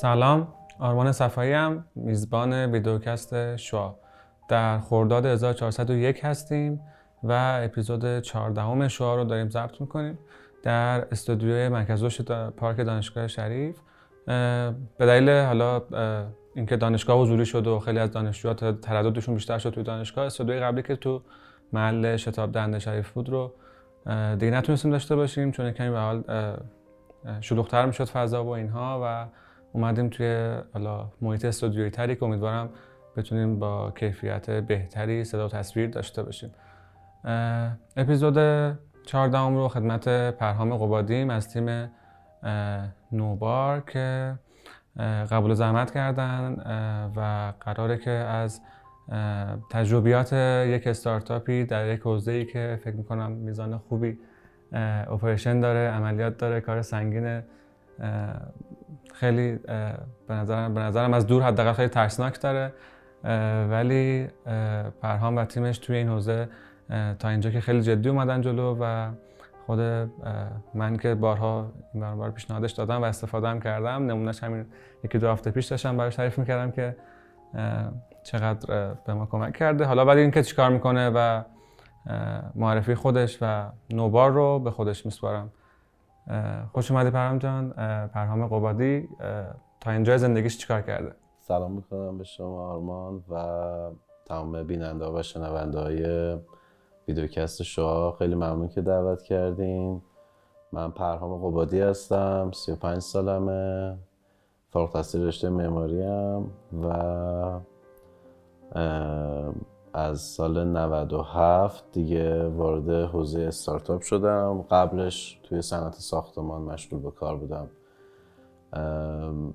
سلام آرمان صفایی هم میزبان ویدیوکست شوا. در خرداد 1401 هستیم و اپیزود 14 شوا رو داریم ضبط می‌کنیم در استودیوی مرکز رشد پارک دانشگاه شریف. به دلیل حالا اینکه دانشگاه حضوری شد و خیلی از دانشجوها ترددشون بیشتر شد توی دانشگاه استودیوی قبلی که تو محل شتاب دنده شریف بود رو دیگه نتونستیم داشته باشیم چون کمی به حال شلوغ‌تر می‌شد فضا و اینها و اومدیم توی حالا محیط استودیویی تری که امیدوارم بتونیم با کیفیت بهتری صدا و تصویر داشته باشیم. اپیزود 14 رو خدمت پرهام قبادیم از تیم نوبار که قبول زحمت کردن و قراره که از تجربیات یک استارتاپی در یک حوزه‌ای که فکر می‌کنم میزان خوبی اپریشن داره عملیات داره کار سنگین خیلی به نظرم, به نظرم از دور حداقل خیلی ترسناک داره ولی پرهام و تیمش توی این حوزه تا اینجا که خیلی جدی اومدن جلو و خود من که بارها این بار پیشنهادش دادم و استفاده هم کردم نمونهش همین یکی دو هفته پیش داشتم براش تعریف می‌کردم که چقدر به ما کمک کرده. حالا بعد اینکه چیکار می‌کنه و معرفی خودش و نوبار رو به خودش میسپارم. خوش اومدی پرهام جان. پرهام قبادی. تا اینجا زندگیش چیکار کرده؟ سلام می‌کنم به شما آرمان و تمام بیننده و شنونده های ویدیوکست شما خیلی ممنون که دعوت کردین. من پرهام قبادی هستم 35 سالمه فارغ التحصیل رشته معماری و از سال 97 دیگه وارد حوزه استارتاپ شدم. قبلش توی صنعت ساختمان مشغول به کار بودم.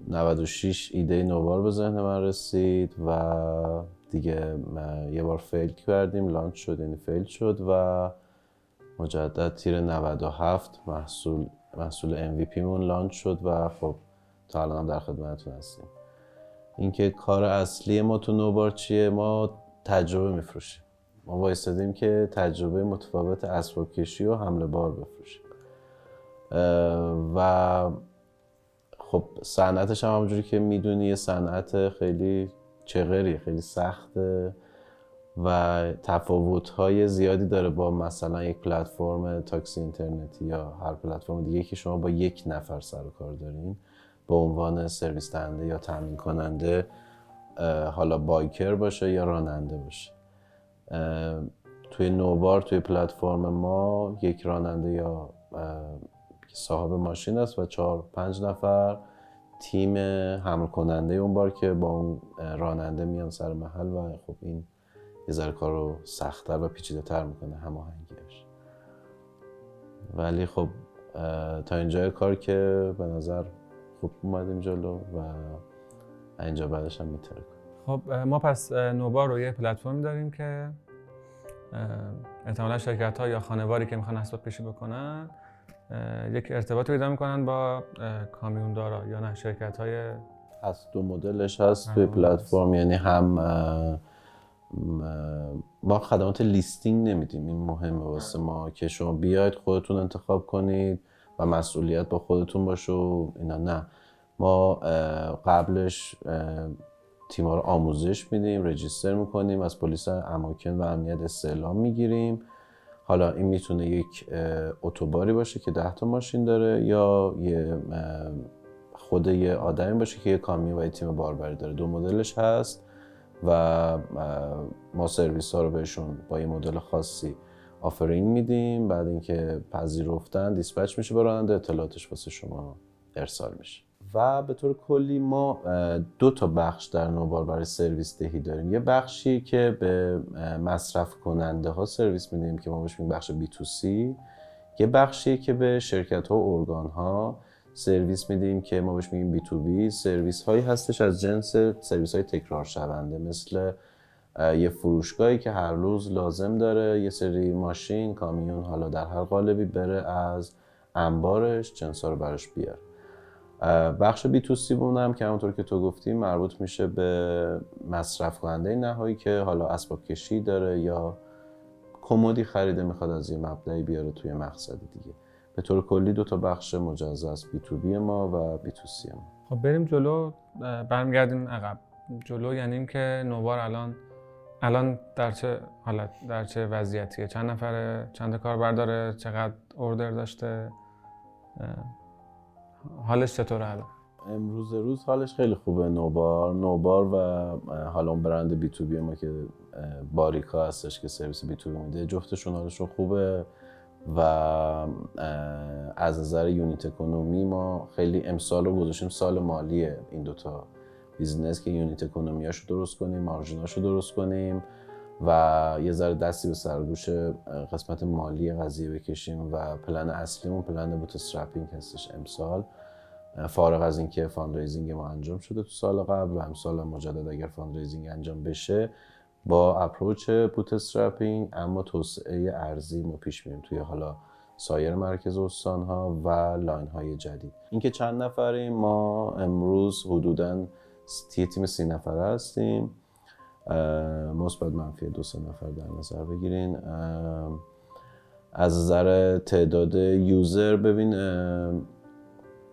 96 ایده نوبار به ذهن من رسید و دیگه یه بار فیل کردیم لانچ شد یعنی فیل شد و مجدد تیر 97 محصول محصول MVP مون لانچ شد و خب تا الان هم در خدمتتون هستیم. اینکه کار اصلی ما تو نوبار چیه؟ ما تجربه میفروشیم. ما وایستادیم که تجربه متفاوت اسباب کشی و حمله بار بفروشیم. و خب صنعتش هم همونجوری که می‌دونی یه صنعت خیلی چغری خیلی سخته و تفاوت های زیادی داره با مثلا یک پلتفرم تاکسی اینترنتی یا هر پلتفرم دیگه که شما با یک نفر سر و کار دارین به عنوان سرویس دهنده یا تامین کننده حالا بایکر باشه یا راننده باشه. توی نوبار توی پلتفرم ما یک راننده یا صاحب ماشین است و چهار پنج نفر تیم حمل کننده اون بار که با اون راننده میان سر محل و خب این یه ذره کار رو سختتر و پیچیده تر می‌کنه هماهنگیش ولی خب تا اینجا کار که به نظر خوب اومدیم جلو و اینجا بعدش هم میتره خب ما پس نوبار رو یه پلتفرم داریم که احتمالا شرکت ها یا خانواری که می‌خوان اسباب پیشی بکنن یک ارتباط پیدا می‌کنن با کامیوندارا یا نه شرکت های هست. دو مدلش هست توی پلتفرم یعنی هم ما خدمات لیستینگ نمیدیم. این مهمه واسه ما که شما بیاید خودتون انتخاب کنید و مسئولیت با خودتون باشه و اینا. نه. ما قبلش تیما رو آموزش میدیم رجیستر می‌کنیم از پلیس اماکن و امنیت استعلام می‌گیریم. حالا این می‌تونه یک اتوباری باشه که ده تا ماشین داره یا یه خود یه آدمی باشه که یه کامیون و یه تیم باربری داره. دو مدلش هست و ما سرویس ها رو بهشون با یه مدل خاصی offering میدیم. بعد اینکه پذیرفتن dispatch میشه به راننده اطلاعاتش واسه شما ارسال میشه. و به طور کلی ما دو تا بخش در نوبار برای سرویس دهی داریم. یه بخشی که به مصرف کننده ها سرویس میدیم که ما بهش میگیم بخش B to C یه بخشی که به شرکت ها و ارگان ها سرویس میدیم که ما بهش میگیم B to B سرویس هایی هستش از جنس سرویس های تکرار شونده مثل یه فروشگاهی که هر روز لازم داره یه سری ماشین کامیون حالا در هر قالبی بره از انبارش جنسا رو براش بیاره. بخش بی تو بونم که همونطور که تو گفتی مربوط میشه به مصرف کننده نهایی که حالا اسباب کشی داره یا کمدی خریده می‌خواد از یه مبدعی بیاره توی مقصد دیگه. به طور کلی دو تا بخش مجزا است بی تو بی ما و بی تو سی ما. خب بریم جلو برمیگردیم عقب. جلو یعنی اینکه نوبار الان الان در چه حالت در چه وضعیتیه؟ چند نفره؟ چند کاربر داره؟ چقدر اوردر داشته؟ حالش چطوره الان؟ امروز روز حالش خیلی خوبه. نوبار نوبار و حالا اون برند بی تو بی ما که باریکا هستش که سرویس بی تو بی میده جفتشون حالشون خوبه و از نظر unit economy ما خیلی امسال رو گذاشتیم سال مالی این دوتا business که unit economy اشو درست کنیم margin اشو درست کنیم. و یه ذره دستی به سر و گوش قسمت مالی قضیه بکشیم و پلن اصلیمون plan bootstrapping هستش امسال. فارغ از اینکه fundraising ما انجام شده تو سال قبل و امسال مجدد اگر fundraising انجام بشه با approach bootstrapping اما توسعه عرضی ما پیش میریم توی حالا سایر مرکز استان ها و line های جدید. اینکه چند نفریم ما امروز حدودا تیم سی نفره هستیم. مثبت منفی دو سه نفر در نظر بگیرین. از نظر تعداد user ببین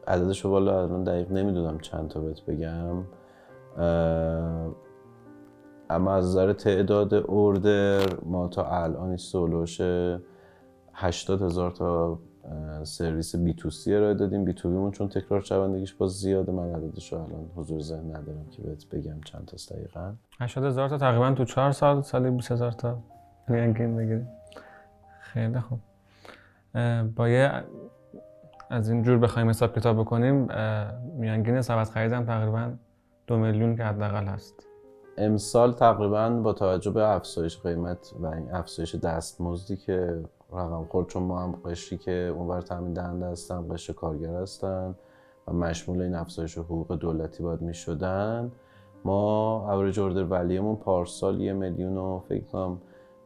عددش رو بالا الان دقیق نمی‌دونم چند تا بهت بگم. اما از نظر تعداد order ما تا الان سولوش 80 هزار تا سرویس بی تو سی ارائه دادیم. بی تو بیمون چون تکرار شوندگیش باز زیاده. من عددش رو الان حضور ذهن ندارم که بهت بگم چند تا دقیقا. 80 هزار تا تقریبا تو 4 سال سالی 20 هزار تا. میانگین بگیریم خیلی خوب. با یه از این جور بخوایم حساب کتاب بکنیم میانگین سبد خریدم تقریبا دو میلیون که حداقل هست. امسال تقریبا با توجه به افزایش قیمت و این افزایش دستمزدی که رقم خورد چون ما هم قشری که اونور تامین دهنده هستن قشر کارگر هستن و مشمول این افزایش حقوق دولتی باید می شدن ما اوریج اوردر ولیمون پارسال یه میلیون و فکر کنم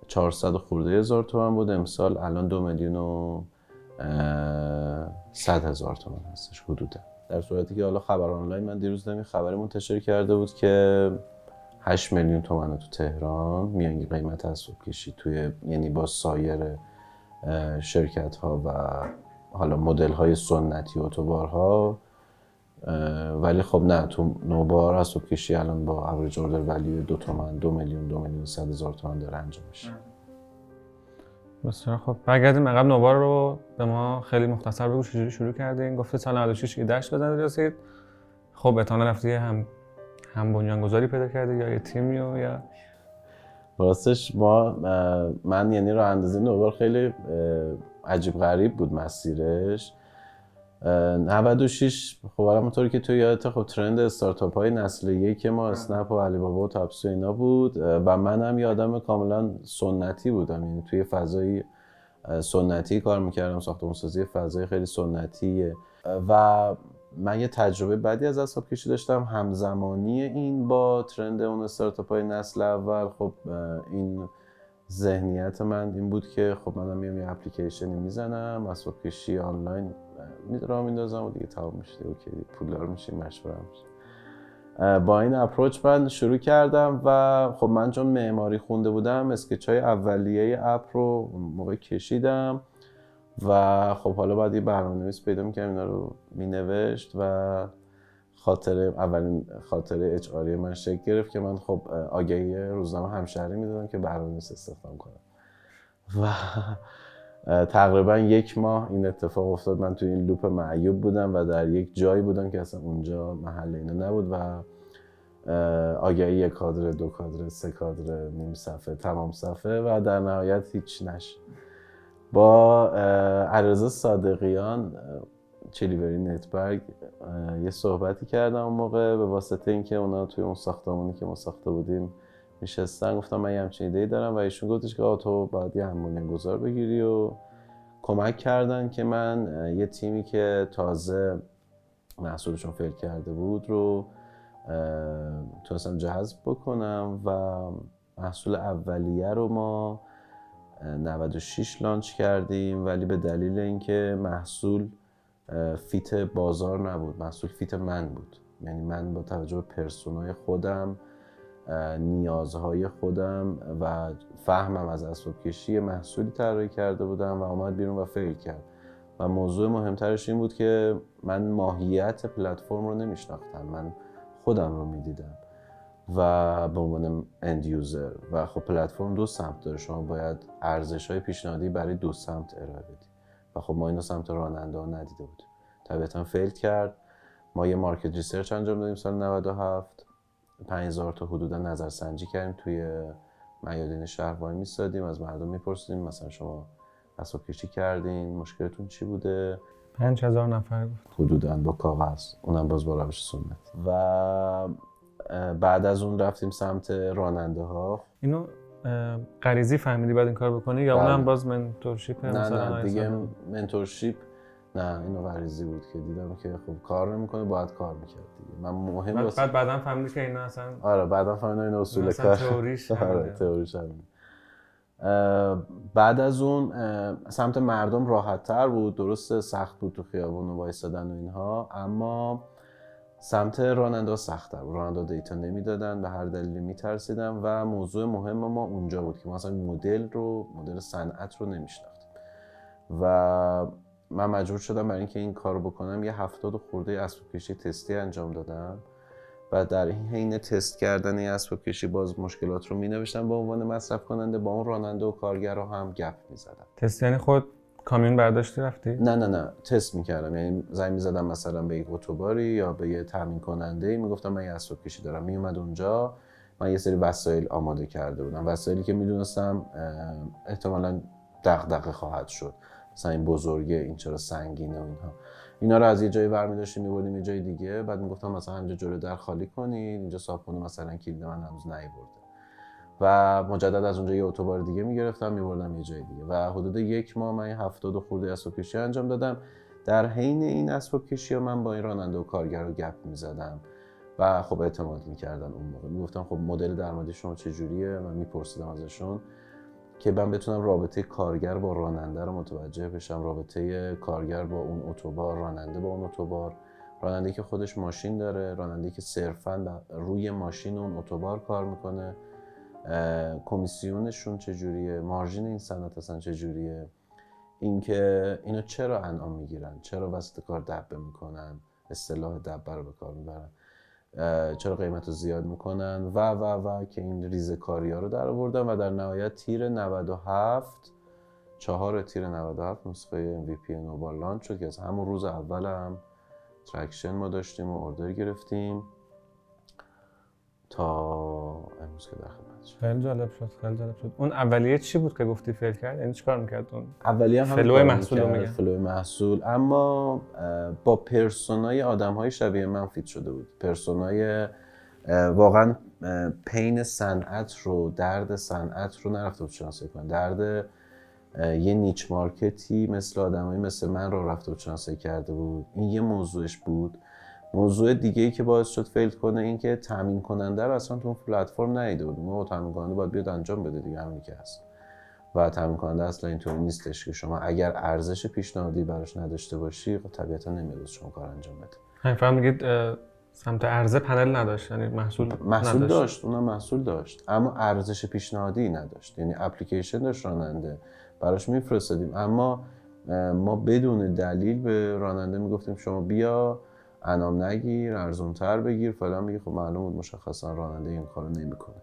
400 خورده هزار تومن بود. امسال الان دو میلیون و 100 هزار تومن هستش حدودا. در صورتی که حالا خبر آنلاین من دیروز نمی خبری منتشر کرده بود که 8 میلیون تومن تو تهران میانگی قیمت اسباب کشی توی یعنی با سایر شرکت ها و حالا مدل های سنتی اتوبارها. ولی خب نه تو نوبار اسباب کشی الان با اوریج اوردر ولی دو تومن دو میلیون دو میلیون صد هزار تومن داره انجام میشه. بسیار خب برگردیم عقب. نوبار رو به ما خیلی مختصر بگو چجوری شروع کردین. گفته سال 96 که دشت بزنید رسید. خب اتانا رفتی هم هم بنیانگذاری پیدا کرده یا یه تیمی یا راستش ما من یعنی راه اندازی نوبار خیلی عجیب غریب بود مسیرش. 96 خب همونطوری که تو یادت خب ترند استارتاپ های نسل یک ما اسنپ و علی بابا و تاپسو اینا بود. و منم یادم کاملا سنتی بودم. یعنی توی فضای سنتی کار می‌کردم ساختمون سازی فضای خیلی سنتیه. و من یه تجربه بعدی از اصحاب کشی داشتم. همزمانی این با ترند اون استارتاپ های نسل اول. خب این ذهنیت من این بود که خب منم میام یه اپلیکیشنی می‌زنم اسباب کشی آنلاین را میندازم و دیگه تمام میشه. okay پولدار میشیم مشهورم میشه با این approach من شروع کردم و خب من چون معماری خونده بودم sketch های اولیه اپ رو موقع کشیدم. و خب حالا بعد یه برنامه نویس پیدا می‌کردم اینا رو مینوشت و خاطر اولین خاطر اچ من شکل گرفت که من خب آگهی روزنامه همشهری می‌دادم که برنامه استخدام کنم. و تقریبا یک ماه این اتفاق افتاد. من توی این لوپ معیوب بودم و در یک جایی بودم که اصلا اونجا محل اینا نبود و آگهی یک کادر دو کادر سه کادر نیم صفحه تمام صفحه و در نهایت هیچ نش با عرض صادقیان چلیوری نتبرگ یه صحبتی کردم اون موقع به واسطه اینکه اونا توی اون ساختمانی که ما ساخته بودیم نشستن گفتم من یه همچین ایده دارم و ایشون گفتش که تو باید یه هم‌بنیان‌گذار بگیری و کمک کردن که من یه تیمی که تازه محصولشون fail کرده بود رو تونستم جذب بکنم و محصول اولیه رو ما 96 launch کردیم ولی به دلیل اینکه محصول fit بازار نبود محصول fit من بود. یعنی من با توجه به persona ی خودم نیازهای خودم و فهمم از اسباب کشی محصولی طراحی کرده بودم و آمد بیرون و فیل کرد. و موضوع مهمترش این بود که من ماهیت پلتفرم رو نمیشناختم. من خودم رو می‌دیدم. و به عنوان اند یوزر و خب پلتفرم دو سمت داره. شما باید ارزش های پیشنهادی برای دو سمت ارائه بدی. و خب ما اینو سمت راننده ها ندیده بودیم. طبیعتا فیل کرد. ما یه market research انجام دادیم سال 97 5000 تا حدودا نظرسنجی کردیم توی میادین شهر وای میستادیم. از مردم میپرسیدیم مثلا شما اسباب کشی کردین؟ مشکلتون چی بوده؟ 5000 نفر گفت حدودا با کاغذ. اونم باز با روش سنتی. و بعد از اون رفتیم سمت راننده ها اینو غریزی فهمیدی بعد این کار بکنی یا بله. اونم باز mentorship نه نه دیگه؟ منتورشیپ نه اینو غریزی بود که دیدم که خب کار نمی‌کنه باید کار می‌کرد دیگه من مهم بعد, بعد بعدا فهمیدی که اینا اصلا آره بعدا فهمیدم این اصول کار تئوریش آره. تئوریش بعد از اون سمت مردم راحت تر بود درسته سخت بود تو خیابون و وایسادن و اینها اما سمت راننده بود راننده دیتا نمی‌دادن به هر دلیلی میترسیدن و موضوع مهم ما اونجا بود که ما اصلا مدل رو مدل صنعت رو نمیشناختیم. و من مجبور شدم برای اینکه این کار بکنم یه هفتاد خورده اسباب کشی تستی انجام دادم و در حین تست کردن این اسباب کشی باز مشکلات رو می نوشتم به عنوان مصرف کننده با اون راننده و کارگر رو هم گپ می زدم تست یعنی خود کامیون برداشتی رفتی؟ نه نه نه. تست می‌کردم. یعنی زنگ می‌زدم مثلا به یک اتوباری یا به یه تامین کننده می‌گفتم من یه اسباب کشی دارم. میومد اونجا. من یه سری وسایل آماده کرده بودم. وسایلی که می‌دونستم احتمالا دغدغه خواهد شد. مثلا این بزرگه این چرا سنگینه و اینها. اینا رو از یه جایی برمی داشتیم میبردیم یه جای دیگه. بعد می‌گفتم مثلا اینجا جلو در خالی کنید. اینجا صابخونه مثلا کلید من هنوز نیورده. و مجدد از اونجا یه اتوبار دیگه می‌گرفتم میبردم یه جای دیگه. و حدود یک ماه من هفتاد و خورده اسباب کشی انجام دادم. در حین این اسباب کشی ها من با این راننده و کارگر رو گپ می‌زدم و خب اعتماد می‌کردن اون موقع. می‌گفتم خب مدل درآمدی شما چجوریه؟ من میپرسیدم ازشون که من بتونم رابطه کارگر با راننده رو متوجه بشم رابطه کارگر با اون اتوبار راننده با اون اتوبار. راننده که خودش ماشین داره راننده که صرفا روی ماشین اون اتوبار کار می‌کنه. کمیسیونشون چجوریه؟ مارژین این صنعت اصلا چجوریه؟ اینکه اینو چرا انعام می‌گیرن؟ چرا وسط کار دبه می‌کنن؟ اصطلاح دبه رو به کار می‌برن. چرا قیمت رو زیاد می‌کنن؟ و و و که این ریزه کاری ها رو در آوردن و در نهایت تیر 97 چهار تیر 97 نسخه MVP نوبار launch شد که از همون روز اول هم traction ما داشتیم و order گرفتیم تا امروز که در خیلی جالب شد خیلی جالب شد. اون اولیه چی بود که گفتی fail کرد؟ یعنی چیکار می‌کرد اون؟ اولیه هم flow محصول میگن. flow محصول. اما با persona ی آدم های شبیه من fit شده بود. persona ی واقعا pain صنعت رو درد صنعت رو نرفته بود شناسایی کنن. درد یه نیچ مارکتی مثل آدمایی مثل من رو رفته بود شناسایی کرده بود. این یه موضوعش بود. موضوع دیگه ای که باعث شد فیل کنه این که تامین کننده رو اصلا تو اون پلتفرم ندیده بود ما تامین کننده باید بیاد انجام بده دیگه همینی که هست. و تامین کننده اصلا اینطوری نیستش که شما اگر ارزش پیشنهادی براش نداشته باشی خب طبیعتا نمیاد شما کار انجام بده. همین فهم میگید سمت عرضه پنل نداشت یعنی محصول محصول نداشت. داشت اونم محصول داشت. اما ارزش پیشنهادی نداشت. یعنی اپلیکیشن داشت راننده. براش میفرستادیم. اما ما بدون دلیل به راننده می‌گفتیم شما بیا انام نگیر ارزونتر بگیر. فلان بگیر خب معلوم بود مشخصا راننده این کارو نمی‌کنه.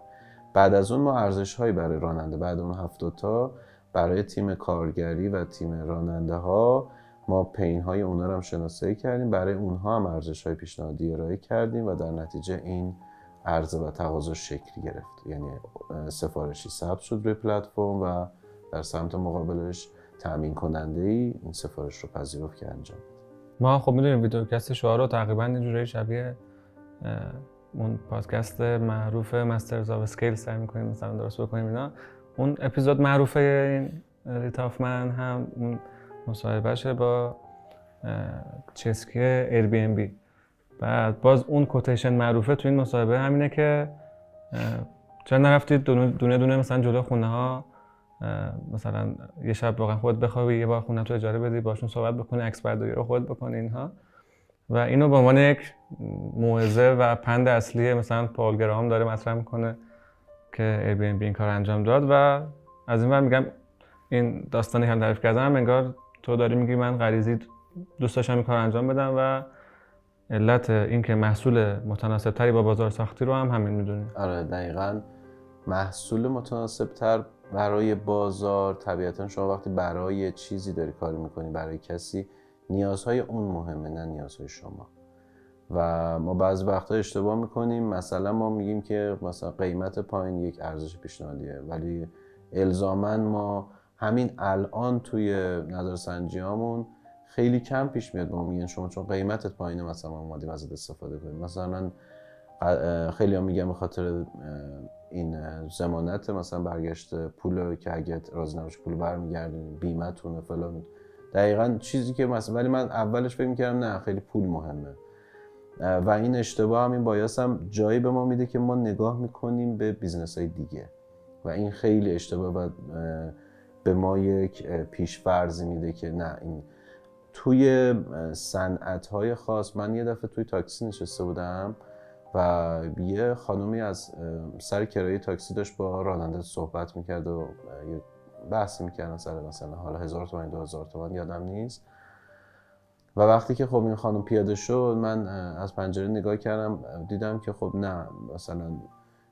بعد از اون ما ارزش هایی برای راننده بعد اون هفتاد تا برای تیم کارگری و تیم راننده ها ما پین های اونا رو هم شناسایی کردیم. برای اونها هم ارزش های پیشنهادی ارائه کردیم و در نتیجه این عرضه و تقاضا شکل گرفت. یعنی سفارشی ثبت شد روی پلتفرم و در سمت مقابلش تأمین کننده ای این سفارش رو پذیرفت که انجام بده. ما خب می‌دونیم ویدیوکست شعاع رو تقریبا یه جورایی شبیه اون پادکست معروف Masters of Scale سعی می‌کنیم مثلا درست بکنیم اینا. اون اپیزود معروف این رید هافمن هم اون مصاحبهشه با چسکی Airbnb بعد باز اون quotation معروفه تو این مصاحبه همینه که چرا نرفتید دونه دونه, مثلا جلو خونه ها مثلا یه شب واقعا خود بخوابی یه بار خونه تو اجاره بدی باشون صحبت بکنی عکس برداری رو خود بکنی اینها. و اینو به عنوان یک موعظه و پند اصلی مثلا پال گراهام داره مطرح می‌کنه که Airbnb این کار انجام داد و از این ور میگم این داستانی هم تعریف کردم انگار تو داری میگی من غریزی دوست داشتم این کار انجام بدم و علت اینکه محصول متناسب تری با بازار ساختی رو هم همین می‌دونی. آره دقیقا. محصول متناسب تر برای بازار طبیعتا شما وقتی برای چیزی داری کار می‌کنی برای کسی نیازهای اون مهمه نه نیازهای شما. و ما بعضی وقتا اشتباه می‌کنیم. مثلا ما میگیم که مثلا قیمت پایین یک ارزش پیشنهادیه ولی الزاما ما همین الان توی نظرسنجیامون خیلی کم پیش میاد ما میگن شما چون قیمتت پایینه مثلا ما اومدیم ازت استفاده کنیم. مثلا خیلی هم میگن به خاطر این زمانت مثلا برگشت پول که اگه راضی نباشه پول برمیگردونین بیمه‌تونه فلان. دقیقا چیزی که مثلا ولی من اولش فکر می‌کردم نه خیلی پول مهمه. و این اشتباه هم این bias هم جایی به ما میده که ما نگاه می‌کنیم به business های دیگه. و این خیلی اشتباه و به ما یک پیش فرضی میده که نه این توی صنعت های خاص. من یه دفعه توی تاکسی نشسته بودم. و یه خانومی از سر کرایه تاکسی داشت با راننده صحبت می‌کرد و یه بحثی می‌کردن سر مثلا حالا هزار تومن دو هزار تومن یادم نیست. و وقتی که خب این خانم پیاده شد من از پنجره نگاه کردم دیدم که خب نه مثلا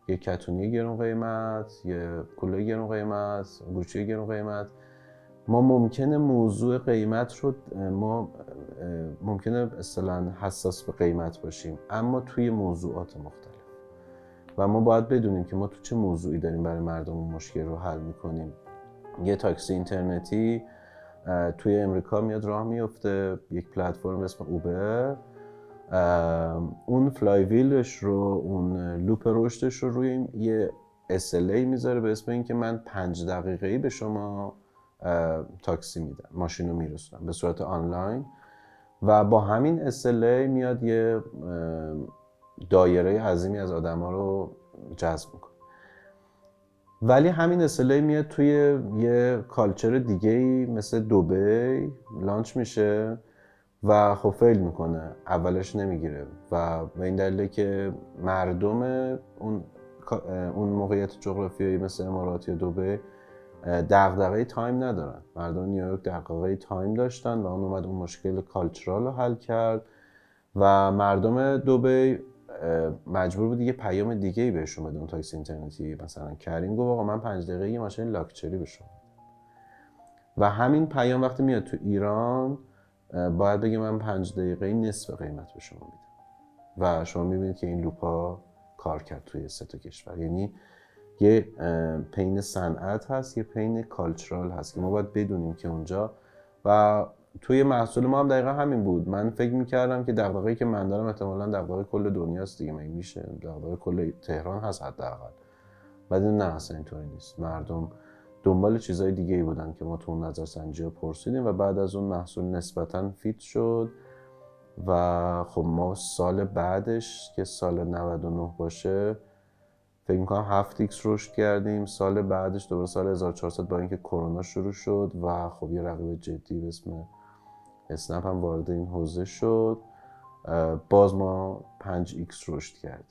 یه کتونی گرون قیمت یه کلاه گرون قیمت گوشی گرون قیمت. ما ممکنه موضوع قیمت رو ما ممکنه اصلا حساس به قیمت باشیم اما توی موضوعات مختلف. و ما باید بدونیم که ما تو چه موضوعی داریم برای مردم مشکل رو حل می‌کنیم. یه تاکسی اینترنتی توی امریکا میاد راه میفته یک پلتفرم اسم اوبر. اون فلای ویلش رو اون لوپ رشدش رو روی یه SLA می‌ذاره به اسم اینکه من پنج دقیقه ای به شما تاکسی میدم ماشین رو میرسونم به صورت آنلاین. و با همین SLA میاد یه دایره عظیمی از آدما رو جذب می‌کنه. ولی همین SLA میاد توی یه کالچر دیگه ای مثل دوبی launch میشه و خب fail می‌کنه اولش نمی‌گیره. و به این دلیله که مردم اون اون موقعیت جغرافیایی مثل امارات یا دبی دغدغه time ندارن. مردم نیویورک دغدغه time داشتن و اون اومد اون مشکل cultural رو حل کرد و مردم دبی مجبور بود یه پیام دیگه ای بهشون بده اون تاکسی اینترنتی. مثلا کریم گفت آقا من پنج دقیقه یه ماشین لاکچری به شما و همین پیام وقتی میاد تو ایران باید بگه من پنج دقیقه نصف قیمت به شما میدم. و شما می‌بینید که این لوپا کار کرد توی سه تا کشور. یعنی یه پین صنعت هست یه پین کالچرال هست که ما باید بدونیم که اونجا. و توی محصول ما هم دقیقا همین بود. من فکر می‌کردم که دغدغه‌ای که من دارم احتمالاً دغدغه کل دنیاست دیگه. من میشه؟ دغدغه کل تهران هست حداقل. بعد نه اصلا اینطوری نیست. مردم دنبال چیزهای دیگه ای بودن که ما تو اون نظرسنجی رو پرسیدیم و بعد از اون محصول نسبتا fit شد. و خب ما سال بعدش که سال 99 باشه فکر می‌کنم 7 X رشد کردیم. سال بعدش دوباره سال 1400 با اینکه کرونا شروع شد و خب یه رقیب جدی به اسم اسنپ هم وارد این حوزه شد. باز ما 5 X رشد کردیم.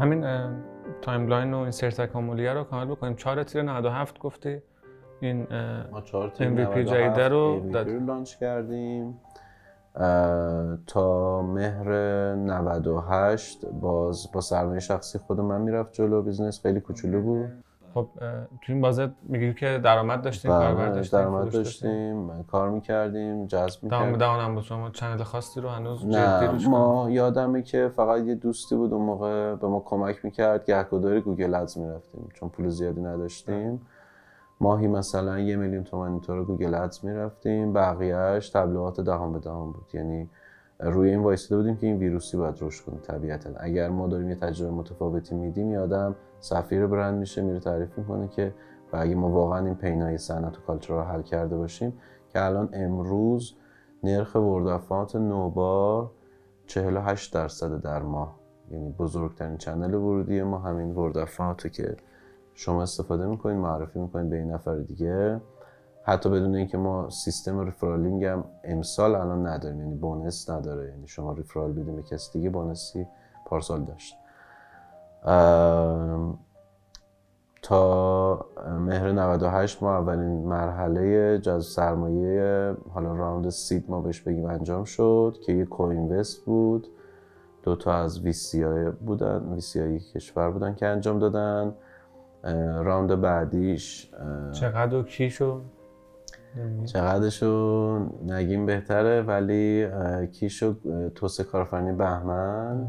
همین timeline و این سیر تکاملیه رو کامل بکنیم. 4 تیر 97 گفتی. این ما 4 تیر MVP جدیده رو. launch کردیم. تا مهر 98 باز با سرمایه شخصی خود من می‌رفت جلو. business خیلی کوچولو بود. خب تو این بازه میگی که درآمد داشتیم کاربر داشتیم درآمد داشتیم. کار می‌کردیم جذب می‌کردیم. دام هم بود. شما channel خاصی رو هنوز نه ما یادمه که فقط یه دوستی بود اون موقع به ما کمک می‌کرد گهگداری Google Ads می‌رفتیم. چون پول زیادی نداشتیم. ماهی مثلا یه میلیون تومن اینطور Google Ads می‌رفتیم بقیهش تبلیغات دهان به دهان بود. یعنی روی این وایساده بودیم که این ویروسی باید رشد کنه طبیعتا. اگر ما داریم یه تجربه متفاوتی میدیم یه آدم سفیر برند میشه میره تعریف می‌کنه که و اگه ما واقعا این pain های صنعت و culture رو حل کرده باشیم که الان امروز نرخ word of mouth نوبار 48 درصد در ماه. یعنی بزرگترین channel ورودی ما همین word of mouth که شما استفاده می‌کنید معرفی می‌کنید به یه نفر دیگه. حتی بدون اینکه ما سیستم referraling هم امسال الان نداریم یعنی bonus نداره. یعنی شما referral بدیم به کسی دیگه bonus ی پارسال داشت. تا مهر 98 ما اولین مرحله جذب سرمایه حالا راوند سید ما بهش بگیم انجام شد که یه کوینوست بود. دو تا از ویسی بودن ویسی کشور بودن که انجام دادن. راوند بعدیش چقدر و کی شد؟ چقدرشو نگیم بهتره ولی کیشو توسعه کارفرنی بهمن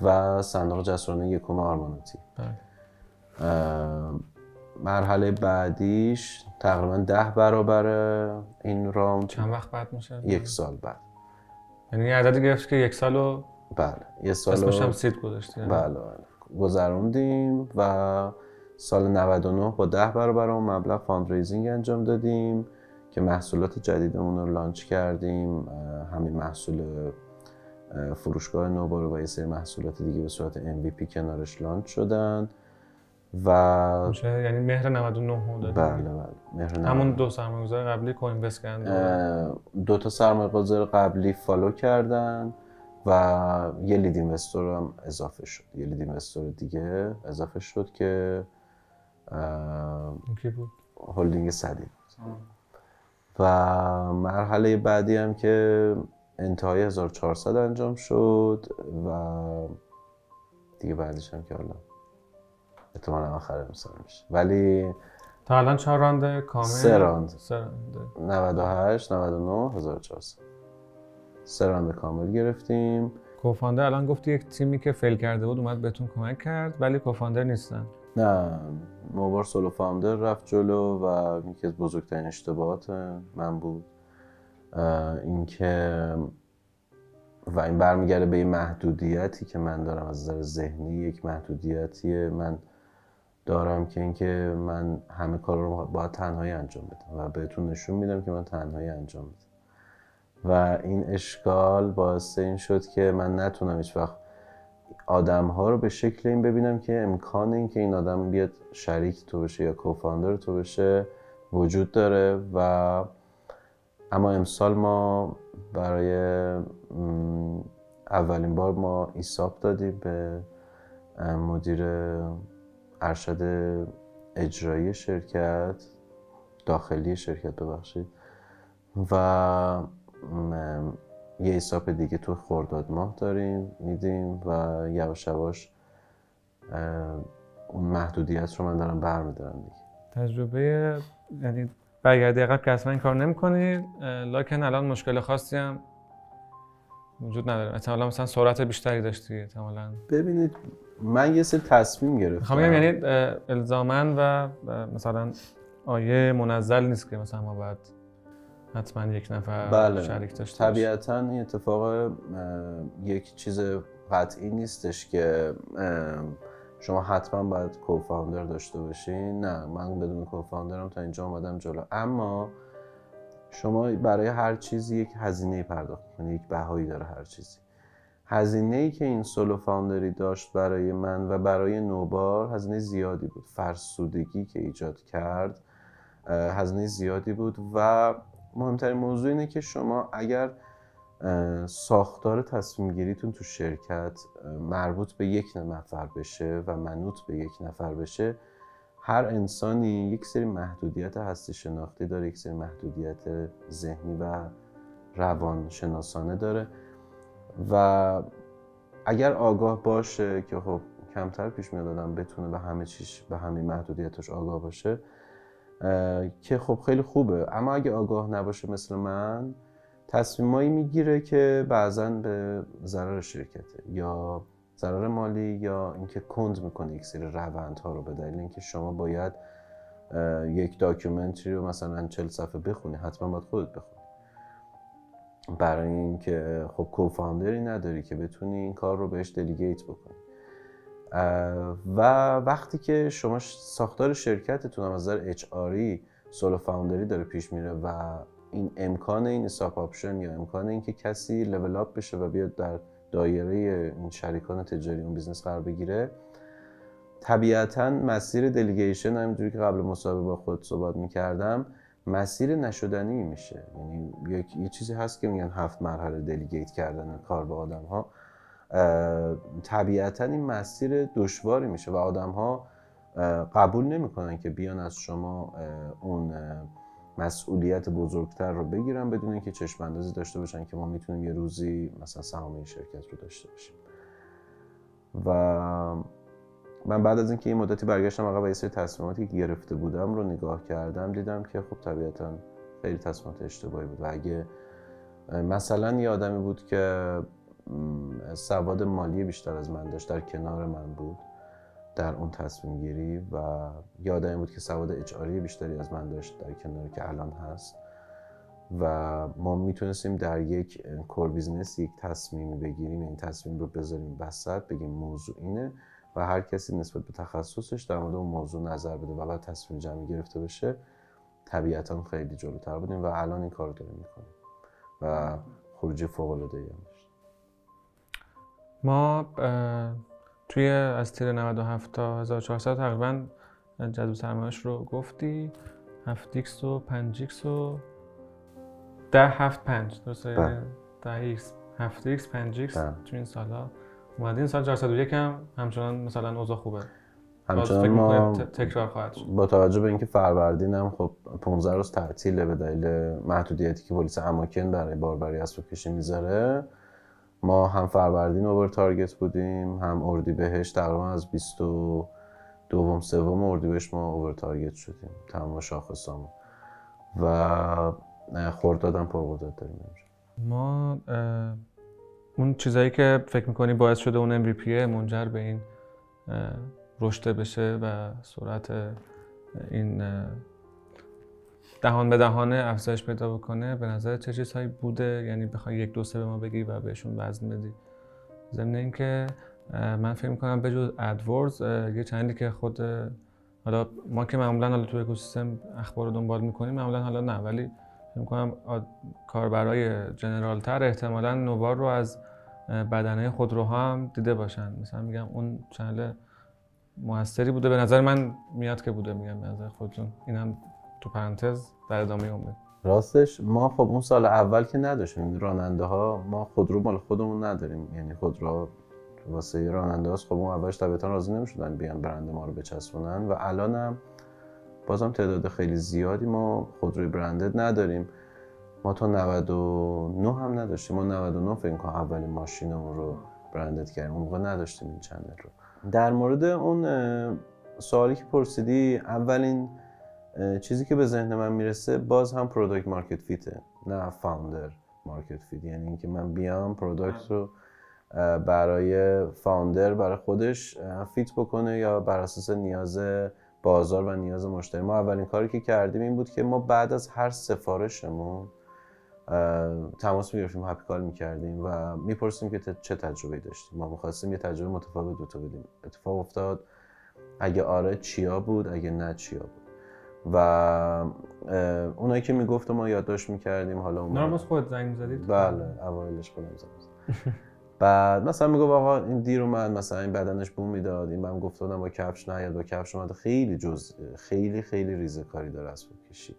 و صندوق جسورانه یکم آرمان آتی. مرحله بعدیش تقریبا ده برابر این راند چند وقت بعد میشه؟ یک سال بعد. یعنی عددی گرفت که یک سالو؟ بله. یه سال اسمش هم seed گذاشتی بله بله. گذروندیم و سال 99 با ده برابر اون مبلغ fundraising انجام دادیم که محصولات جدیدمون رو launch کردیم. همین محصول فروشگاه نوبارو و یه سری محصولات دیگه به صورت MVP کنارش launch شدن و یعنی مهر 99 بله بله. مهر همون دو سرمایه‌گذار قبلی co-invest کردن دو تا سرمایه‌گذار قبلی follow کردن و یه lead investor هم اضافه شد. یه lead investor دیگه اضافه شد که کی بود؟ هلدینگ صدی و مرحله بعدی هم که انتهای 1400 انجام شد و دیگه بعدش هم که حالا احتمالا آخر امسال میشه. ولی تا الان چهار رانده کامل؟ سه راند سه رانده. 98 99 1400 سه راند کامل گرفتیم. co-founder الان گفتی یک تیمی که fail کرده بود اومد بهتون کمک کرد ولی co-founder نیستن. نه موبار سولو فاوندر رفت جلو و یکی از بزرگترین اشتباهات من بود. اینکه و این برمیگرده به این محدودیتی که من دارم از نظر ذهنی یک محدودیتی من دارم که اینکه من همه کار رو باید تنهایی انجام بدم و بهتون نشون میدم که من تنهایی انجام بدم. و این اشکال باعث این شد که من نتونم هیچ وقت آدم ها رو به شکل این ببینم که امکان این که این آدم بیاد شریک تو بشه یا کوفاندر تو بشه وجود داره و اما امسال ما برای اولین بار ما ایساب دادیم به مدیر ارشد اجرایی شرکت داخلی شرکت ببخشید و یه ایساپ دیگه تو خورداد ماه داریم میدیم و یواش یواش اون محدودیت رو من دارم برمیدارم دیگه. تجربه یعنی برگردی عقب که اصلا این کار نمی‌کنید لاکن الان مشکل خاصی هم وجود نداره. احتمالا مثلا سرعت بیشتری داشتی احتمالا. ببینید من یه سری تصمیم گرفتم. می‌خوام یعنی الزامن و مثلا آیه منزل نیست که مثلا ما باید حتما یک نفر بله. شریک داشته طبیعتا این اتفاق یک چیز قطعی نیستش که شما حتما باید کوفاندر داشته باشین. نه من بدون کوفاندرم تا اینجا آمدم جلو. اما شما برای هر چیزی یک هزینه پرداخت کنید یک بهایی داره هر چیزی. هزینه ای که این سولو فاوندری داشت برای من و برای نوبار هزینه زیادی بود. فرسودگی که ایجاد کرد هزینه زیادی بود و مهمترین موضوع اینه که شما اگر ساختار تصمیم گیریتون تو شرکت مربوط به یک نفر بشه و منوط به یک نفر بشه هر انسانی یک سری محدودیت هستی شناختی داره یک سری محدودیت ذهنی و روان شناسانه داره و اگر آگاه باشه که خب کمتر پیش میاد آدم بتونه به همه چیش به همه محدودیتش آگاه باشه که خب خیلی خوبه. اما اگه آگاه نباشه مثل من تصمیمایی می‌گیره که بعضا به ضرر شرکته. یا ضرر مالی یا اینکه کند می‌کنه یک سری روندها رو به دلیل اینکه شما باید یک داکیومنتری رو مثلا چل صفحه بخونی. حتما باید خودت بخونی. برای اینکه خب کوفاندری نداری که بتونی این کار رو بهش دلیگیت بکنی. و وقتی که شما ساختار شرکتتون از نظر اچ solo founder ی داره پیش میره و این امکان این stock option یا امکان این که کسی level up بشه و بیاد در دایره این شریکان تجاری اون business قرار بگیره طبیعتا مسیر delegation همینجوری که قبل مصاحبه با خودت صحبت می‌کردم مسیر نشدنی میشه. یعنی یه چیزی هست که میگن هفت مرحله delegate کردن کار به آدم ها طبیعتا این مسیر دشواری میشه و آدم ها قبول نمی‌کنن که بیان از شما اون مسئولیت بزرگتر رو بگیرن بدون اینکه چشم اندازی داشته باشن که ما می‌تونیم یه روزی مثلا سهام این شرکت رو داشته باشیم. و من بعد از اینکه این مدتی برگشتم و یه سری تصمیماتی که گرفته بودم رو نگاه کردم دیدم که خب طبیعتا خیلی تصمیمات اشتباهی بود و اگه مثلا یه آدمی بود که سواد مالی بیشتر از من داشت در کنار من بود در اون تصمیم گیری و یه آدم بود که سواد HR ی بیشتری از من داشت در کنار که الان هست. و ما می‌تونستیم در یک core business یک تصمیمی بگیریم این تصمیم رو بذاریم وسط بگیم موضوع اینه و هر کسی نسبت به تخصصش در مورد اون موضوع نظر بده و بعد تصمیم جمعی گرفته بشه طبیعتا خیلی جلوتر بودیم و الان این کار رو داریم می‌کنیم و خروجی فوق العاده ما توی از تیر 97 تا 1400 تقریبا جذب سرمایه‌اش رو گفتی. 7 x و 5 x و 10 7 5 درسته؟ 10 x 7 x 5 x تو این سالا. اومدین سال 401 هم همچنان مثلا اوضاع خوبه. همچنان ما تکرار خواهد شد. با توجه به اینکه فروردین هم خب 15 روز تعطیله به دلیل محدودیتی که پلیس اماکن برای باربری اسب کشی می‌ذاره ما هم فروردین اوور تارگت بودیم هم اردی بهش تقریبا از 20 دوم سوم اردی بهش ما اوور تارگت شدیم تمام شاخصامون. و خوردادم پرقدرت داریم ما اون چیزایی که فکر می‌کنی باعث شده اون MVP منجر به این رشته بشه و سرعت این دهان به دهان افزایش پیدا بکنه به نظر چه چیزهایی بوده؟ یعنی بخوای یک دو سه به ما بگی و بهشون وزن بدی. ضمن اینکه من فکر می‌کنم به جز ادورز یه چندی که خود حالا ما که معمولا حالا تو اکوسیستم اخبار رو دنبال می‌کنیم معمولا حالا نه ولی فکر می‌کنم کاربرای جنرال تر احتمالا نوبار رو از بدنه خودروها هم دیده باشن. مثلا میگم اون چنل موثری بوده. به نظر من میاد که بوده میگم به نظر خودتون. اینم تو پرانتز در ادامه اومد راستش ما خب اون سال اول که نداشتیم راننده ها ما خودرو مال خودمون نداریم. یعنی خودرو واسه راننده هاست خب اون اولش طبیعتا راضی نمی‌شدن بیان برند ما رو بچسبونن و الانم بازم تعداد خیلی زیادی ما خودروی برندد نداریم. ما تا 99 هم نداشتیم. ما 99 فکر کنم اولین ماشینمون رو branded کردیم. اون موقع نداشتیم این channel رو. در مورد اون سوالی که پرسیدی اولین چیزی که به ذهن من می‌رسه باز هم product market fit ه نه founder market fit یعنی اینکه من بیام product رو برای founder برای خودش fit بکنه یا بر اساس نیاز بازار و نیاز مشتری. ما اولین کاری که کردیم این بود که ما بعد از هر سفارشمون تماس می‌گرفتیم هپی کال می‌کردیم و می‌پرسیم که چه تجربه داشتیم. ما می‌خواستیم یه تجربه متفاوت دوتا بدیم. اتفاق افتاد. اگه آره چیا بود اگه نه چیا بود. و اونایی که می‌گفت ما یادداشت می‌کردیم حالا اون نرمز خود زنگ زدید بله اوایلش خودم زنگ بعد مثلا می‌گفت آقا این دیر اومد مثلا این بدنش بوم می‌داد این من گفتم با کفش نیاد با کفش اومد. خیلی جز خیلی خیلی ریزه کاری داره اسب کشی.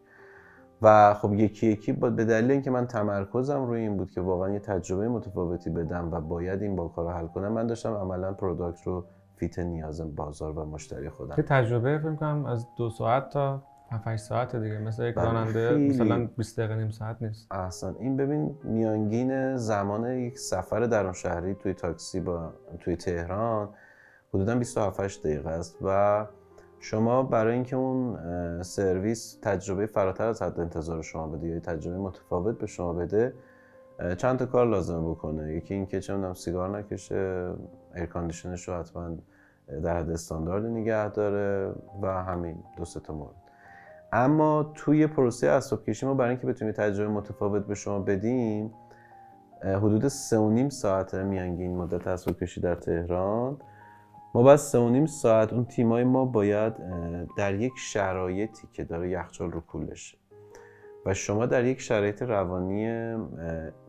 و خب یکی یکی با به دلیل اینکه من تمرکزم روی این بود که واقعا یه تجربه متفاوتی بدم و باید این با کار حل کنم من داشتم عملا product رو fit نیاز بازار و مشتری خودم. که تجربه فکر کنم از دو ساعت تا 7 ساعت دیگه. مثل یک بله، راننده مثلا 20 دقیقه نیم ساعت نیست. احسنت این ببین میانگین زمان یک سفر درون شهری توی تاکسی با توی تهران حدودا 27 دقیقه است و شما برای اینکه اون سرویس تجربه فراتر از حد انتظار شما بده یا تجربه متفاوت به شما بده چند تا کار لازم بکنه. یکی اینکه چه سیگار نکشه ایر رو حتما در حد استاندارد نگه داره و همین دو سه تا مورد. اما توی پروسه اسباب کشی ما برای اینکه بتونیم تجربه متفاوت به شما بدیم حدود سه و نیم ساعت میانگین مدت اسباب کشی در تهران. ما بعد سه و نیم ساعت اون تیمای ما باید در یک شرایطی که داره یخچال رو کولشه و شما در یک شرایط روانی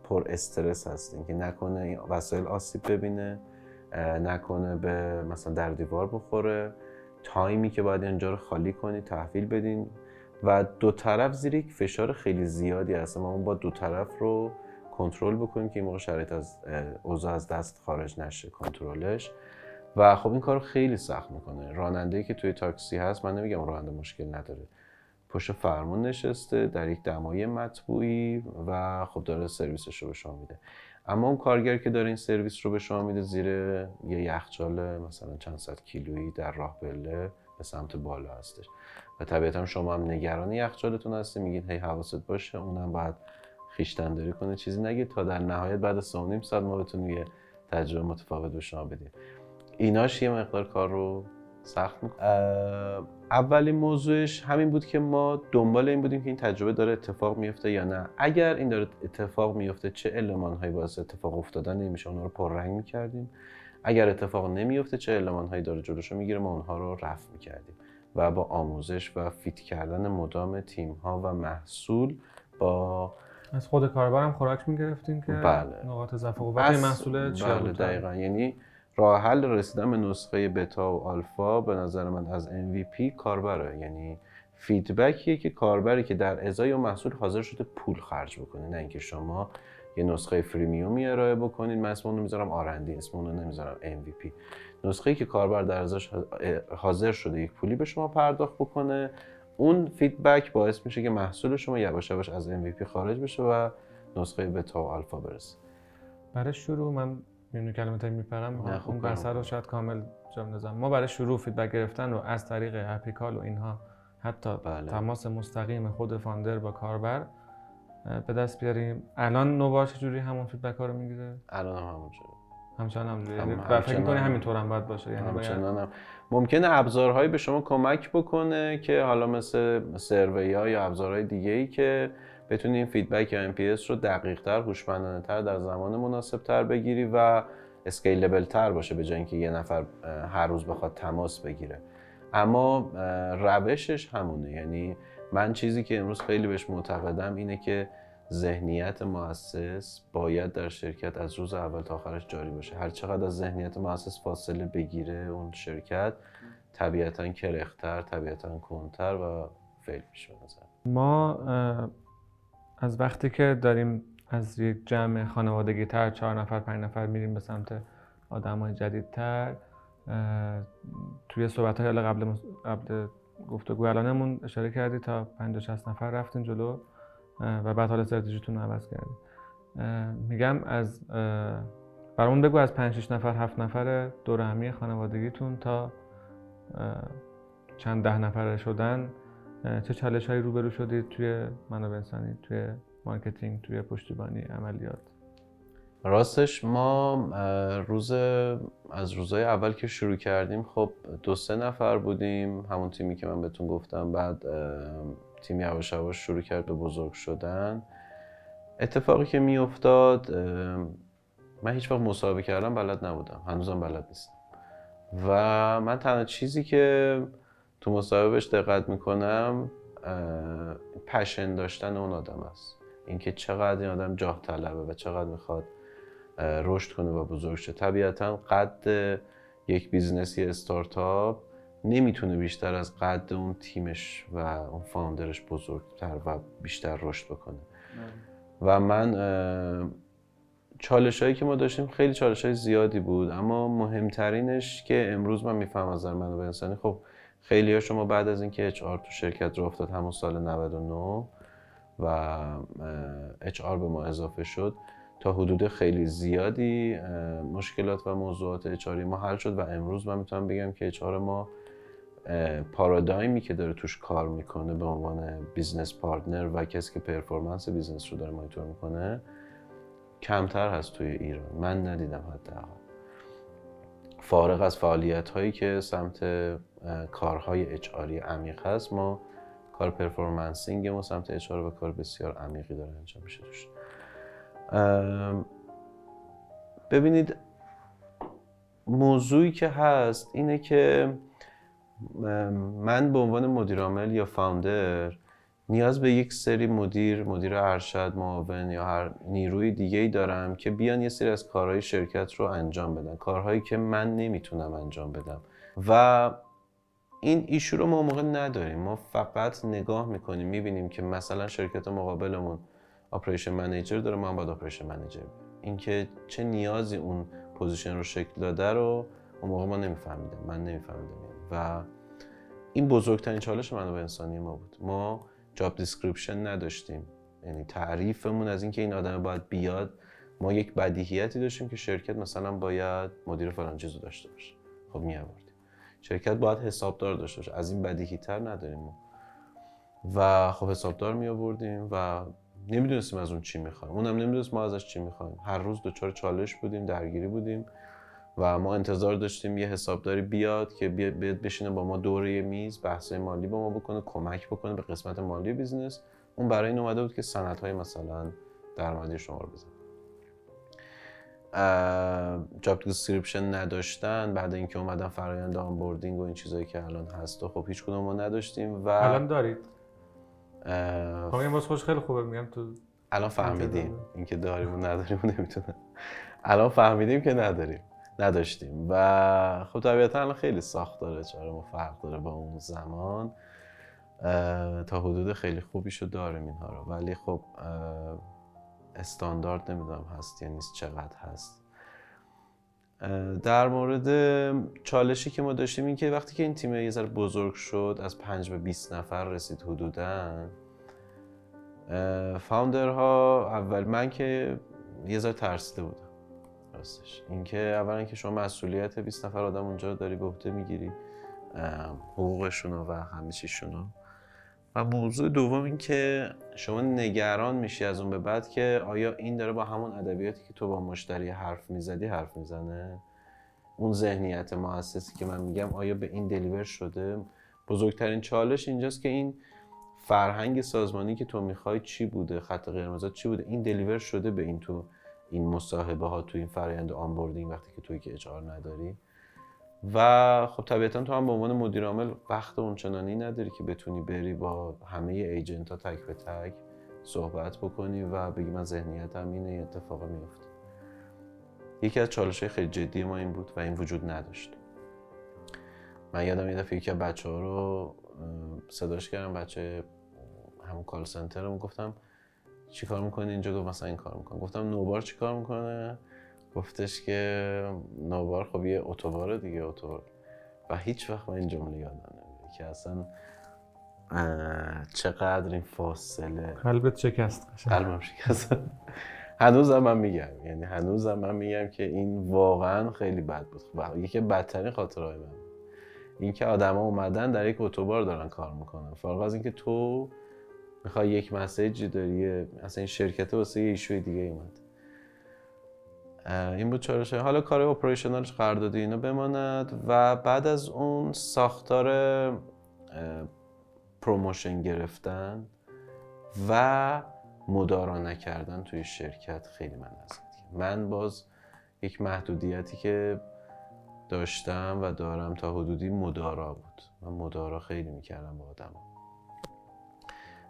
پر استرس هستین که نکنه وسایل آسیب ببینه نکنه به مثلا در دیوار بخوره. تایمی که باید اینجا رو خالی کنید تحویل بدین. و دو طرف زیر یک فشار خیلی زیادی هست ما با دو طرف رو کنترل بکنیم که این موقع شرایط از اوضاع از دست خارج نشه کنترلش. و خب این کار خیلی سخت می‌کنه. راننده که توی تاکسی هست من نمیگم راننده مشکل نداره. پشت فرمون نشسته در یک دمای مطبوعی و خب داره سرویسش رو به شما میده. اما اون کارگر که داره این سرویس رو به شما میده زیر یه یخچال مثلا چند صد کیلویی در راه بله به سمت بالا هستش. و طبیعتا شما هم نگران یخچالتون هستی میگید هی حواست باشه. اونم باید خیشتنداری کنه. چیزی نگید تا در نهایت بعد سه نیم ساعت ما بتونیم یه تجربه متفاوت به شما بدیم. ایناش یه مقدار کار رو سخت می‌کنه. اولین موضوعش همین بود که ما دنبال این بودیم که این تجربه داره اتفاق میفته یا نه. اگر این داره اتفاق میفته چه المان هایی باعث اتفاق افتادن نمیشه اونها رو پررنگ می‌کردیم. اگر اتفاق نمیفته چه المان هایی داره جلوشو می‌گیره؟ ما اونها رو رفع می‌کردیم. و با آموزش و فیت کردن مدام تیم ها و محصول با از خود کاربرم خوراک می‌گرفتیم که بله. نقاط ضعف و محصول چیه بله دقیقا. یعنی راه حل رسیدن به نسخه بتا و آلفا به نظر من از MVP کاربره. یعنی فیدبکیه که کاربری که در ازای و محصول حاضر شده پول خرج بکنه. نه اینکه شما یه نسخه فریمیومی ارائه بکنید من اسم اونو می‌ذارم آرندی اسم اونو نمی‌ذارم MVP نسخه ای که کاربر در ازاش حاضر شده یک پولی به شما پرداخت بکنه. اون feedback باعث میشه که محصول شما یواش یواش از MVP خارج بشه و نسخه بتا و آلفا برسه. برای شروع من میون کلمه میپرم. اون بحث رو شاید کامل جا ندم ما برای شروع feedback گرفتن رو از طریق اپیکال و اینها حتی بله. تماس مستقیم خود founder با کاربر به دست بیاریم. الان نوبار چجوری همون feedback ها رو می‌گیره؟ الان هم همونجوری. همچنان همونجوری هم و فکر می‌کنی همینطور هم باید باشه یعنی همچنان هم. ممکنه ابزارهایی به شما کمک بکنه که حالا مثل survey ها یا ابزارهای دیگه ای که بتونی این feedback یا NPS رو دقیق تر هوشمندانه تر در زمان مناسب تر بگیری و scalable تر باشه به جای اینکه یه نفر هر روز بخواد تماس بگیره. اما روشش همونه. یعنی من چیزی که امروز خیلی بهش معتقدم اینه که ذهنیت مؤسس باید در شرکت از روز اول تا آخرش جاری باشه. هر چقدر از ذهنیت مؤسس فاصله بگیره اون شرکت طبیعتا کرختر طبیعتا کنتر و فیل میشه ما از وقتی که داریم از یک جمع خانوادگی تر چهار نفر پنج نفر میریم به سمت آدم های جدیدتر توی صحبت های قبل, قبل گفتگو الانمون اشاره کردی تا 50 60 نفر رفتین جلو و بعد حال استراتژیتون رو عوض کردید میگم از برامون بگو از 5 6 نفر هفت نفر دور همی خانوادگیتون تا چند ده نفره شدن. چه چالش هایی روبرو شدید توی منابع انسانی توی marketing توی پشتیبانی عملیات؟ راستش ما روز از روزهای اول که شروع کردیم خب دو سه نفر بودیم همون تیمی که من بهتون گفتم بعد تیم یواش یواش شروع کرد به بزرگ شدن. اتفاقی که می افتاد من هیچ وقت مصاحبه کردن بلد نبودم هنوزم بلد نیستم. و من تنها چیزی که تو مصاحبهش دقت می‌کنم passion داشتن اون آدم است. اینکه چقدر این آدم جاه طلبه و چقدر می‌خواد رشد کنه و بزرگ شه طبیعتا قد یک business ی استارتاپ نمی‌تونه بیشتر از قد اون تیمش و اون founder ش بزرگتر و بیشتر رشد بکنه. و من چالش هایی که ما داشتیم خیلی چالش های زیادی بود اما مهمترینش که امروز من میفهم از منابع انسانی خب خیلی ها شما بعد از اینکه HR تو شرکت راه افتاد همون سال 99 و HR به ما اضافه شد تا حدود خیلی زیادی مشکلات و موضوعات HR ما حل شد و امروز من می‌تونم بگم که HR ما پارادایمی که داره توش کار می‌کنه به عنوان business partner و کسی که performance business رو داره مانیتور می‌کنه کمتر هست توی ایران. من ندیدم حداقل. فارغ از فعالیت هایی که سمت کارهای HR عمیق هست ما کار performancing ما سمت HR و کار بسیار عمیقی داره انجام میشه توش. ببینید موضوعی که هست اینه که من به عنوان مدیر عامل یا founder نیاز به یک سری مدیر، مدیر ارشد، معاون یا هر نیروی دیگه ای دارم که بیان یه سری از کارهای شرکت رو انجام بدن کارهایی که من نمی‌تونم انجام بدم. و این issue رو ما موقع نداریم. ما فقط نگاه می‌کنیم می‌بینیم که مثلا شرکت مقابلمون operation manager داره ما هم باید operation manager اینکه چه نیازی اون position رو شکل داده رو اون موقع ما نمیفهمیدم من نمیفهمیدم و این بزرگترین چالش منابع انسانی ما بود. ما job description نداشتیم. یعنی تعریفمون از اینکه این آدم باید بیاد ما یک بدیهیتی داشتیم که شرکت مثلا باید مدیر فلان چیزو داشته باشه. خب می شرکت باید حسابدار داشته باشه. از این بدیهی تر نداریم ما. و خب حسابدار می آوردیم و نمی‌دونستیم از اون چی می‌خوایم. اونم نمی‌دونست ما ازش چی می‌خوایم. هر روز دچار چالش بودیم درگیری بودیم و ما انتظار داشتیم یه حسابداری بیاد که بیاد بشینه با ما دور میز بحث مالی با ما بکنه کمک بکنه به قسمت مالی business اون برای این اومده بود که های مثلا درآمدی شما رو بزن job description نداشتن بعد اینکه اومدن فرایند onboarding و این چیزایی که الان هست و خب هیچ کدوم ما نداشتیم و الان دارید. خب این واسه خوش خیلی خوبه میگم تو الان فهمیدیم. اینکه داریم و نداریم نمی‌تونم. الان فهمیدیم که نداریم. نداشتیم. و خب طبیعتا الان خیلی ساخت داره چرا ما فرق داره با اون زمان. تا حدود خیلی خوبیشو داریم اینها رو. ولی خب استاندارد نمی‌دونم هست یا نیست چقدر هست. در مورد چالشی که ما داشتیم این که وقتی که این تیم یه ذره بزرگ شد از پنج به 20 نفر رسید حدودا فاوندرها اول من که یه ذره ترسیده بودم راستش. اینکه اولا که شما مسئولیت 20 نفر آدم اونجا داری به عهده می‌گیری حقوقشون و همه چیشون موضوع دوم این که شما نگران میشی از اون به بعد که آیا این داره با همون ادبیاتی که تو با مشتری حرف می‌زدی حرف می‌زنه؟ اون ذهنیت مؤسسی که من میگم آیا به این دلیور شده؟ بزرگترین چالش اینجاست که این فرهنگ سازمانی که تو می‌خوای چی بوده؟ خط قرمزات چی بوده؟ این deliver شده به این تو این مصاحبه ها تو این فرآیند onboarding وقتی که توی که HR نداری؟ و خب طبیعتا تو هم به عنوان مدیر عامل وقت اونچنانی نداری که بتونی بری با همه agent ها تک به تک صحبت بکنی و بگی من ذهنیتم اینه اتفاق میفته یکی از چالش های خیلی جدی ما این بود و این وجود نداشت. من یادم یه دفعه یکی از بچه ها رو صداش کردم بچه همون کال سنتر گفتم چی کار می‌کنی اینجا؟ گفت مثلا این کار می‌کنه گفتم نوبار چی کار می‌کنه؟ گفتش که نوبار خب یه اتوباره دیگه اتوبار. و هیچ وقت من این جمله یادم نمیاد. که اصلا چقدر این فاصله. قلبت شکست قلبم شکست. هنوزم من میگم یعنی هنوزم من میگم که این واقعا خیلی بد بود. و یکی بدترین خاطرهای من اینکه آدما اومدن در یک اتوبار دارن کار می‌کنن. فارغ از اینکه تو می‌خوای یک message ی داری اصلا این شرکت واسه یه issue ی دیگه اومد این بود چالش. حالا کار operational ش قراردادی اینا بماند. و بعد از اون ساختار promotion گرفتن و مدارا نکردن توی شرکت خیلی من نزد من باز یک محدودیتی که داشتم و دارم تا حدودی مدارا بود. من مدارا خیلی می‌کردم با آدم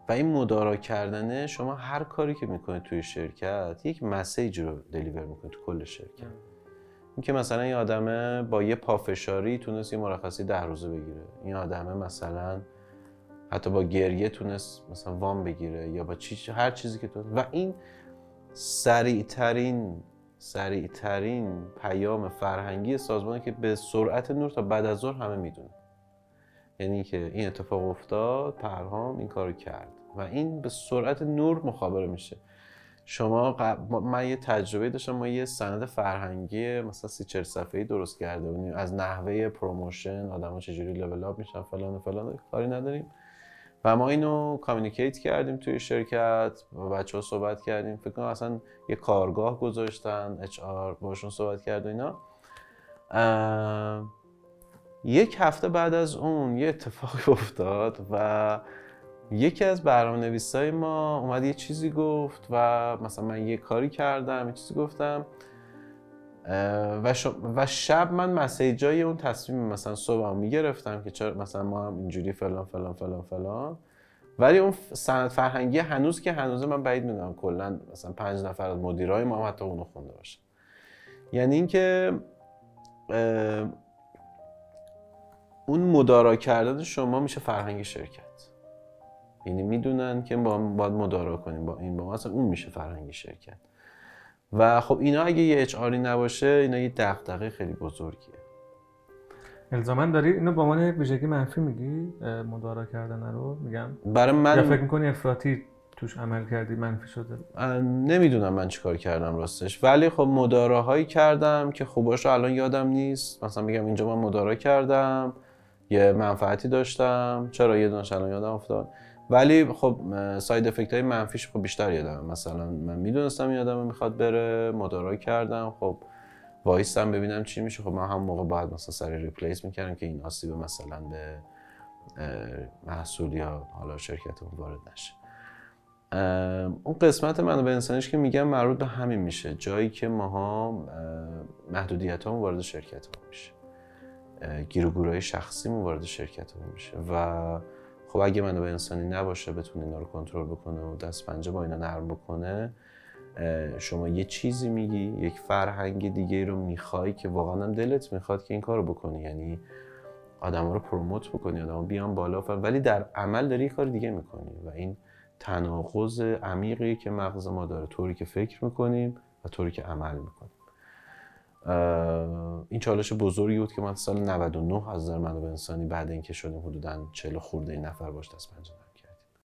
و این مدارا کردنه شما هر کاری که می‌کنید توی شرکت یک مسیج رو دلیور می‌کنید تو کل شرکت. اینکه مثلا این آدمه با یه پافشاری تونست یه مرخصی ده روزه بگیره. این آدمه مثلا حتی با گریه تونست مثلا وام بگیره یا با چی هر چیزی که تو و این سریع ترین سریع ترین پیام فرهنگی سازمانی که به سرعت نور تا بعد از ظهر همه می‌دونه. یعنی که این اتفاق افتاد پرهام این کارو کرد. و این به سرعت نور مخابره میشه. شما من یه تجربه داشتم ما یه سند فرهنگی مثلا سی چهل صفحه‌ای درست کرده بودیم. از نحوه promotion آدما چجوری level up میشن فلان و فلان کاری نداریم. و ما اینو کامیونیکیت کردیم توی شرکت با بچه ها صحبت کردیم. فکر کنم اصلا یه کارگاه گذاشتن اچ آر باشون صحبت کرد و اینا. یک هفته بعد از اون یه اتفاقی افتاد و یکی از برنامه نویسای ما اومد یه چیزی گفت و مثلا من یه کاری کردم یه چیزی گفتم. و, و شب من مسیجای اون تصمیم مثلا صبح هم می‌گرفتم که چرا مثلا ما هم اینجوری فلان فلان فلان فلان. ولی اون سند فرهنگی هنوز که هنوز من بعید می‌دونم کلا مثلا پنج نفر از مدیرای ما هم حتی اونو خونده باشه یعنی اینکه اون مدارا کردن شما میشه فرهنگ شرکت. یعنی می‌دونن که با باید مدارا کنیم با این با ما اصلا اون میشه فرهنگ شرکت. و خب اینا اگه یه اچ نباشه اینا یه دغدغه خیلی بزرگیه. الزاما داری اینو با عنوان ویژگی منفی میگی مدارا کردن رو؟ میگم. برای من یا فکر می‌کنی افراطی توش عمل کردی منفی شده؟ نمی‌دونم من چیکار کردم راستش. ولی خب مداراهایی کردم که خوباش رو الان یادم نیست. مثلا میگم اینجا من مدارا کردم یه منفعتی داشتم. چرا یه دونش الان یادم افتاد؟ ولی خب ساید افکت های منفیش خب بیشتر یادم مثلا من می‌دونستم این آدم می‌خواد بره مدارا کردم. خب وایستم ببینم چی میشه. خب من هم موقع بعد مثلا سری ریپلیس می‌کردم که این آسیب مثلا به محصول یا حالا شرکتمون وارد نشه. اون قسمت به انسانیش که میگم مربوط به همین میشه. جایی که ماها محدودیت ها وارد شرکت میشه. گیروگورای شخصی وارد شرکت میشه. و خب اگه به انسانی نباشه بتونه اینا رو کنترل بکنه و دست پنجه با اینا نرم بکنه شما یه چیزی میگی یک فرهنگ دیگه رو می‌خوای که واقعا دلت می‌خواد که این کارو بکنی. یعنی آدم رو پروموت بکنی آدم بیان بالا ولی در عمل داری یه کار دیگه می‌کنی و این تناقض عمیقی که مغز ما داره طوری که فکر می‌کنیم و طوری که عمل می‌کنیم. این چالش بزرگی بود که من سال 99 از نظر منابع انسانی بعد اینکه شدیم حدودا 40 خورده این نفر باش دست پنجه